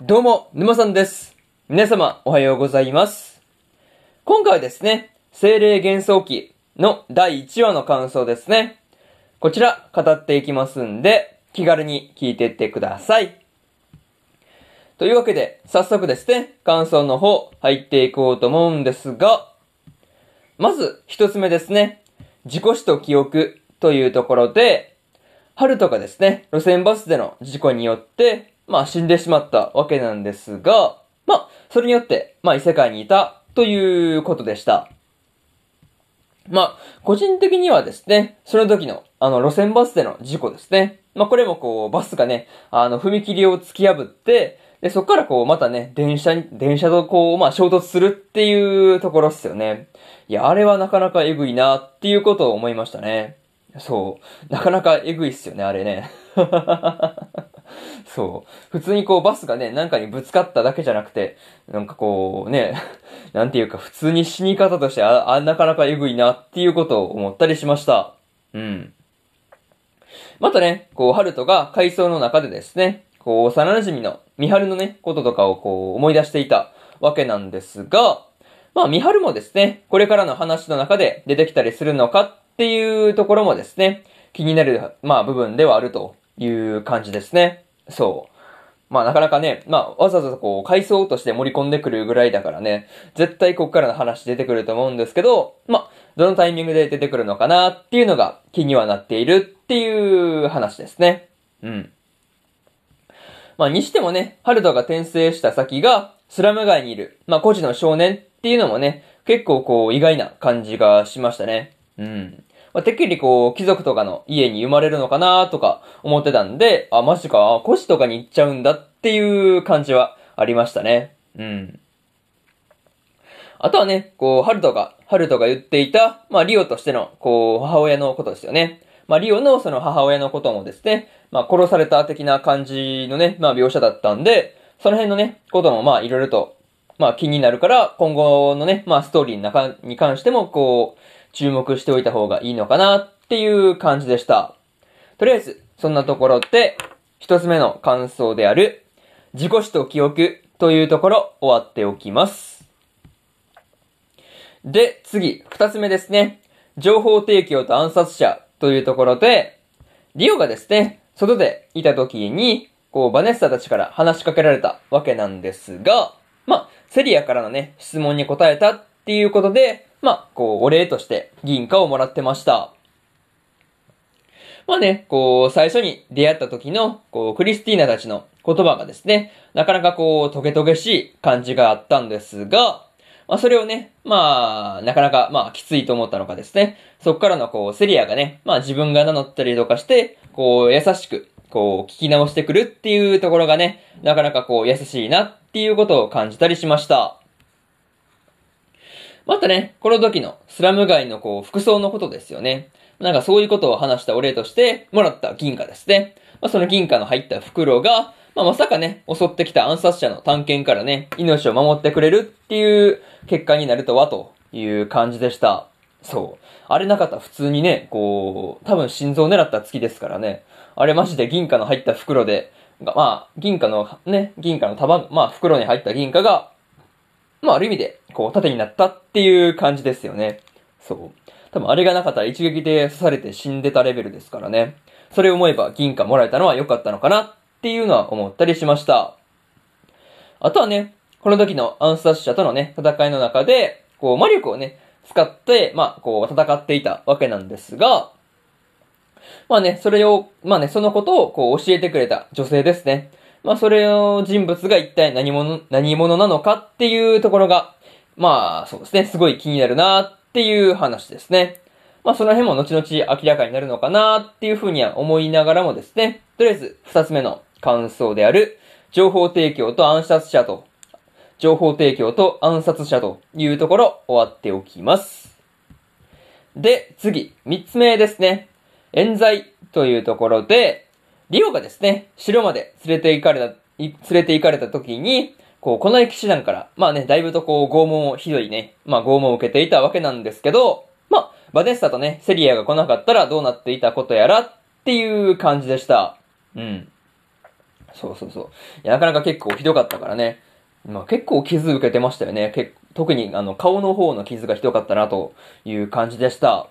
どうも、沼さんです。皆様、おはようございます。今回はですね、精霊幻想記の第1話の感想ですね。こちら、語っていきますんで、気軽に聞いていってください。というわけで、早速ですね、感想の方、入っていこうと思うんですが、まず、一つ目ですね、自己死と記憶というところで、春とかですね、路線バスでの事故によって、まあ死んでしまったわけなんですが、まあ、それによって、まあ異世界にいたということでした。まあ、個人的にはですね、その時の、あの、路線バスでの事故ですね。まあ、これもこう、バスがね、あの、踏切を突き破って、で、そこからこう、またね、電車に、電車とこう、まあ、衝突するっていうところっすよね。いや、あれはなかなかエグいなっていうことを思いましたね。そう。なかなかエグいっすよね、あれね。そう。普通にこうバスがね、なんかにぶつかっただけじゃなくて、なんかこうね、なんていうか普通に死に方としてあ、あなかなかエグいなっていうことを思ったりしました。うん。またね、こう、ハルトが回想の中でですね、こう、幼馴染のミハルのね、こととかをこう、思い出していたわけなんですが、まあ、ミハルもですね、これからの話の中で出てきたりするのかっていうところもですね、気になる、まあ、部分ではあるという感じですね。そう。まあなかなかね、まあわざわざこう回想として盛り込んでくるぐらいだからね、絶対こっからの話出てくると思うんですけど、まあどのタイミングで出てくるのかなっていうのが気にはなっているっていう話ですね。うん。まあにしてもね、ハルトが転生した先がスラム街にいる、まあ孤児の少年っていうのもね、結構こう意外な感じがしましたね。うん。まあ、てっきりこう、貴族とかの家に生まれるのかなとか思ってたんで、あ、マジか、孤児とかに行っちゃうんだっていう感じはありましたね。うん。あとはね、こう、ハルトが、ハルトが言っていた、まあ、リオとしての、こう、母親のことですよね。まあ、リオのその母親のこともですね、まあ、殺された的な感じのね、まあ、描写だったんで、その辺のね、こともまあ、いろいろと、まあ、気になるから、今後のね、まあ、ストーリーの中に関しても、こう、注目しておいた方がいいのかなっていう感じでした。とりあえず、そんなところで、一つ目の感想である、自己死と記憶というところ終わっておきます。で、次、二つ目ですね。情報提供と暗殺者というところで、リオがですね、外でいた時に、こう、バネッサたちから話しかけられたわけなんですが、まあ、セリアからのね、質問に答えたっていうことで、まあ、こう、お礼として銀貨をもらってました。まあね、こう、最初に出会った時の、こう、クリスティーナたちの言葉がですね、なかなかこう、トゲトゲしい感じがあったんですが、まあそれをね、まあ、なかなか、まあ、きついと思ったのかですね、そっからのこう、セリアがね、まあ自分が名乗ったりとかして、こう、優しく、こう、聞き直してくるっていうところがね、なかなかこう、優しいなっていうことを感じたりしました。またね、この時のスラム街のこう、服装のことですよね。なんかそういうことを話したお礼として、もらった銀貨ですね。まあ、その銀貨の入った袋が、まあ、まさかね、襲ってきた暗殺者の探検からね、命を守ってくれるっていう結果になるとは、という感じでした。そう。あれなかった普通にね、こう、多分心臓を狙った月ですからね。あれマジで銀貨の入った袋で、まあ、銀貨の、ね、銀貨の束、まあ、袋に入った銀貨が、まあ、ある意味で、こう、盾になったっていう感じですよね。そう。多分あれがなかったら一撃で刺されて死んでたレベルですからね。それを思えば銀貨もらえたのは良かったのかなっていうのは思ったりしました。あとはね、この時の暗殺者とのね、戦いの中で、こう、魔力をね、使って、まあ、こう、戦っていたわけなんですが、まあね、それを、まあね、そのことをこう教えてくれた女性ですね。まあ、それの人物が一体何者、何者なのかっていうところが、まあ、そうですね、すごい気になるなっていう話ですね。まあ、その辺も後々明らかになるのかなっていうふうには思いながらもですね、とりあえず二つ目の感想である、情報提供と暗殺者と、情報提供と暗殺者というところ終わっておきます。で、次、三つ目ですね。冤罪というところで、リオがですね、城まで連れて行かれた、連れて行かれた時に、こう、この騎士団から、まあね、だいぶとこう、拷問を、ひどいね、まあ拷問を受けていたわけなんですけど、まあ、バデッサとね、セリアが来なかったらどうなっていたことやらっていう感じでした。うん。そうそうそう。いや、なかなか結構ひどかったからね。まあ結構傷受けてましたよね。結特にあの顔の方の傷がひどかったなという感じでした。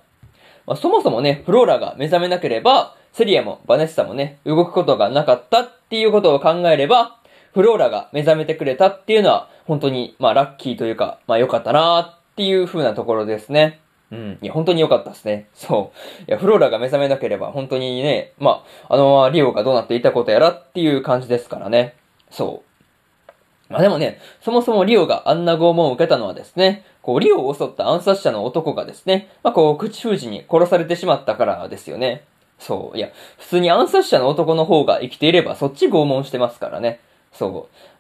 まあ、そもそもね、フローラが目覚めなければ、セリアもバネッサもね、動くことがなかったっていうことを考えれば、フローラが目覚めてくれたっていうのは、本当に、まあ、ラッキーというか、まあ、良かったなっていう風なところですね。うん。いや、本当に良かったですね。そう。いや、フローラが目覚めなければ、本当にね、まあ、あの、リオがどうなっていたことやらっていう感じですからね。そう。まあでもね、そもそもリオがあんな拷問を受けたのはですね、こう、リオを襲った暗殺者の男がですね、まあこう、口封じに殺されてしまったからですよね。そう。いや、普通に暗殺者の男の方が生きていれば、そっち拷問してますからね。そう。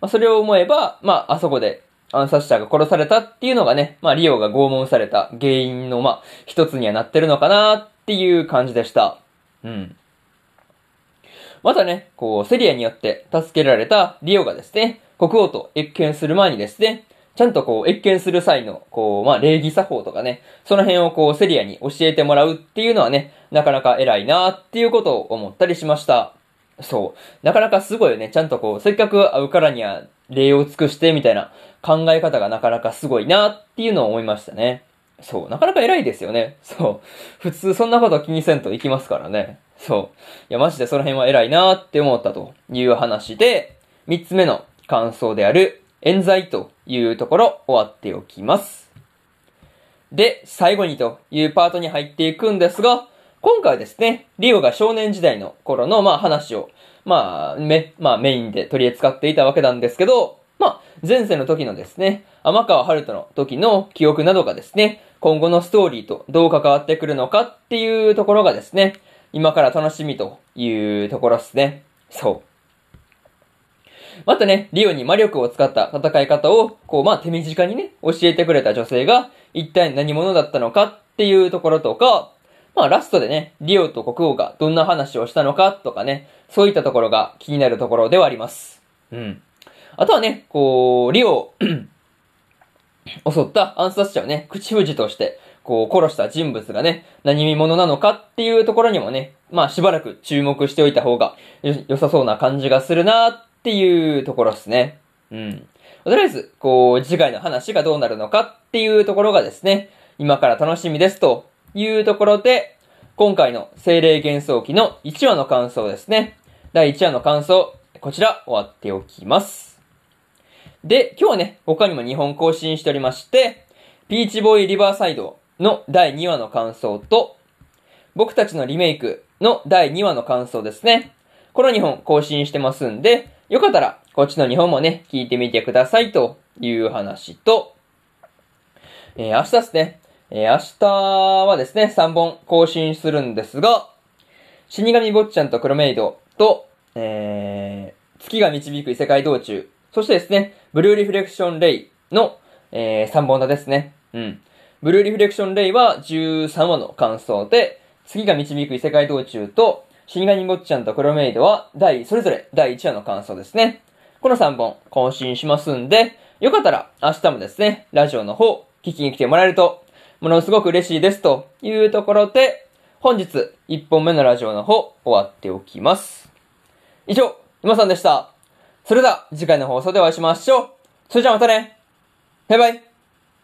まあ、それを思えば、まあ、あそこで暗殺者が殺されたっていうのがね、まあ、リオが拷問された原因の、まあ、一つにはなってるのかなっていう感じでした。うん。またね、こう、セリアによって助けられたリオがですね、国王と謁見する前にですね、ちゃんとこう、謁見する際の、こう、まあ、礼儀作法とかね、その辺をこう、セリアに教えてもらうっていうのはね、なかなか偉いなっていうことを思ったりしました。そう。なかなかすごいよね。ちゃんとこう、せっかく会うからには礼を尽くしてみたいな考え方がなかなかすごいなっていうのを思いましたね。そう。なかなか偉いですよね。そう。普通そんなこと気にせんといきますからね。そう。いや、マジでその辺は偉いなって思ったという話で、三つ目の感想である、冤罪というところ終わっておきます。で、最後にというパートに入っていくんですが、今回はですね、リオが少年時代の頃の、まあ話を、まあ、め、まあメインで取り扱っていたわけなんですけど、まあ、前世の時のですね、天川春人の時の記憶などがですね、今後のストーリーとどう関わってくるのかっていうところがですね、今から楽しみというところですね。そう。またね、リオに魔力を使った戦い方を、こう、まあ手短にね、教えてくれた女性が、一体何者だったのかっていうところとか、まあラストでね、リオと国王がどんな話をしたのかとかね、そういったところが気になるところではあります。うん。あとはね、こう、リオを襲った暗殺者をね、口封じとして、こう、殺した人物がね、何者なのかっていうところにもね、まあしばらく注目しておいた方が良さそうな感じがするなっていうところですね。うん。とりあえず、こう、次回の話がどうなるのかっていうところがですね、今から楽しみですというところで、今回の精霊幻想記の1話の感想ですね。第1話の感想、こちら終わっておきます。で、今日はね、他にも2本更新しておりまして、ピーチボーイリバーサイドの第2話の感想と、僕たちのリメイクの第2話の感想ですね。この2本更新してますんで、よかったらこっちの2本もね、聞いてみてくださいという話と、えー、明日ですね、えー、明日はですね、3本更新するんですが、死神坊ちゃんと黒メイドと、えー、月が導く異世界道中、そしてですね、ブルーリフレクションレイの、えー、3本田ですね。うん。ブルーリフレクションレイは13話の感想で、月が導く異世界道中と、死神坊ちゃんと黒メイドは、第、それぞれ第1話の感想ですね。この3本更新しますんで、よかったら明日もですね、ラジオの方、聞きに来てもらえるとものすごく嬉しいですというところで、本日1本目のラジオの方終わっておきます。以上、今さんでした。それでは次回の放送でお会いしましょう。それじゃあまたね。バイバイ。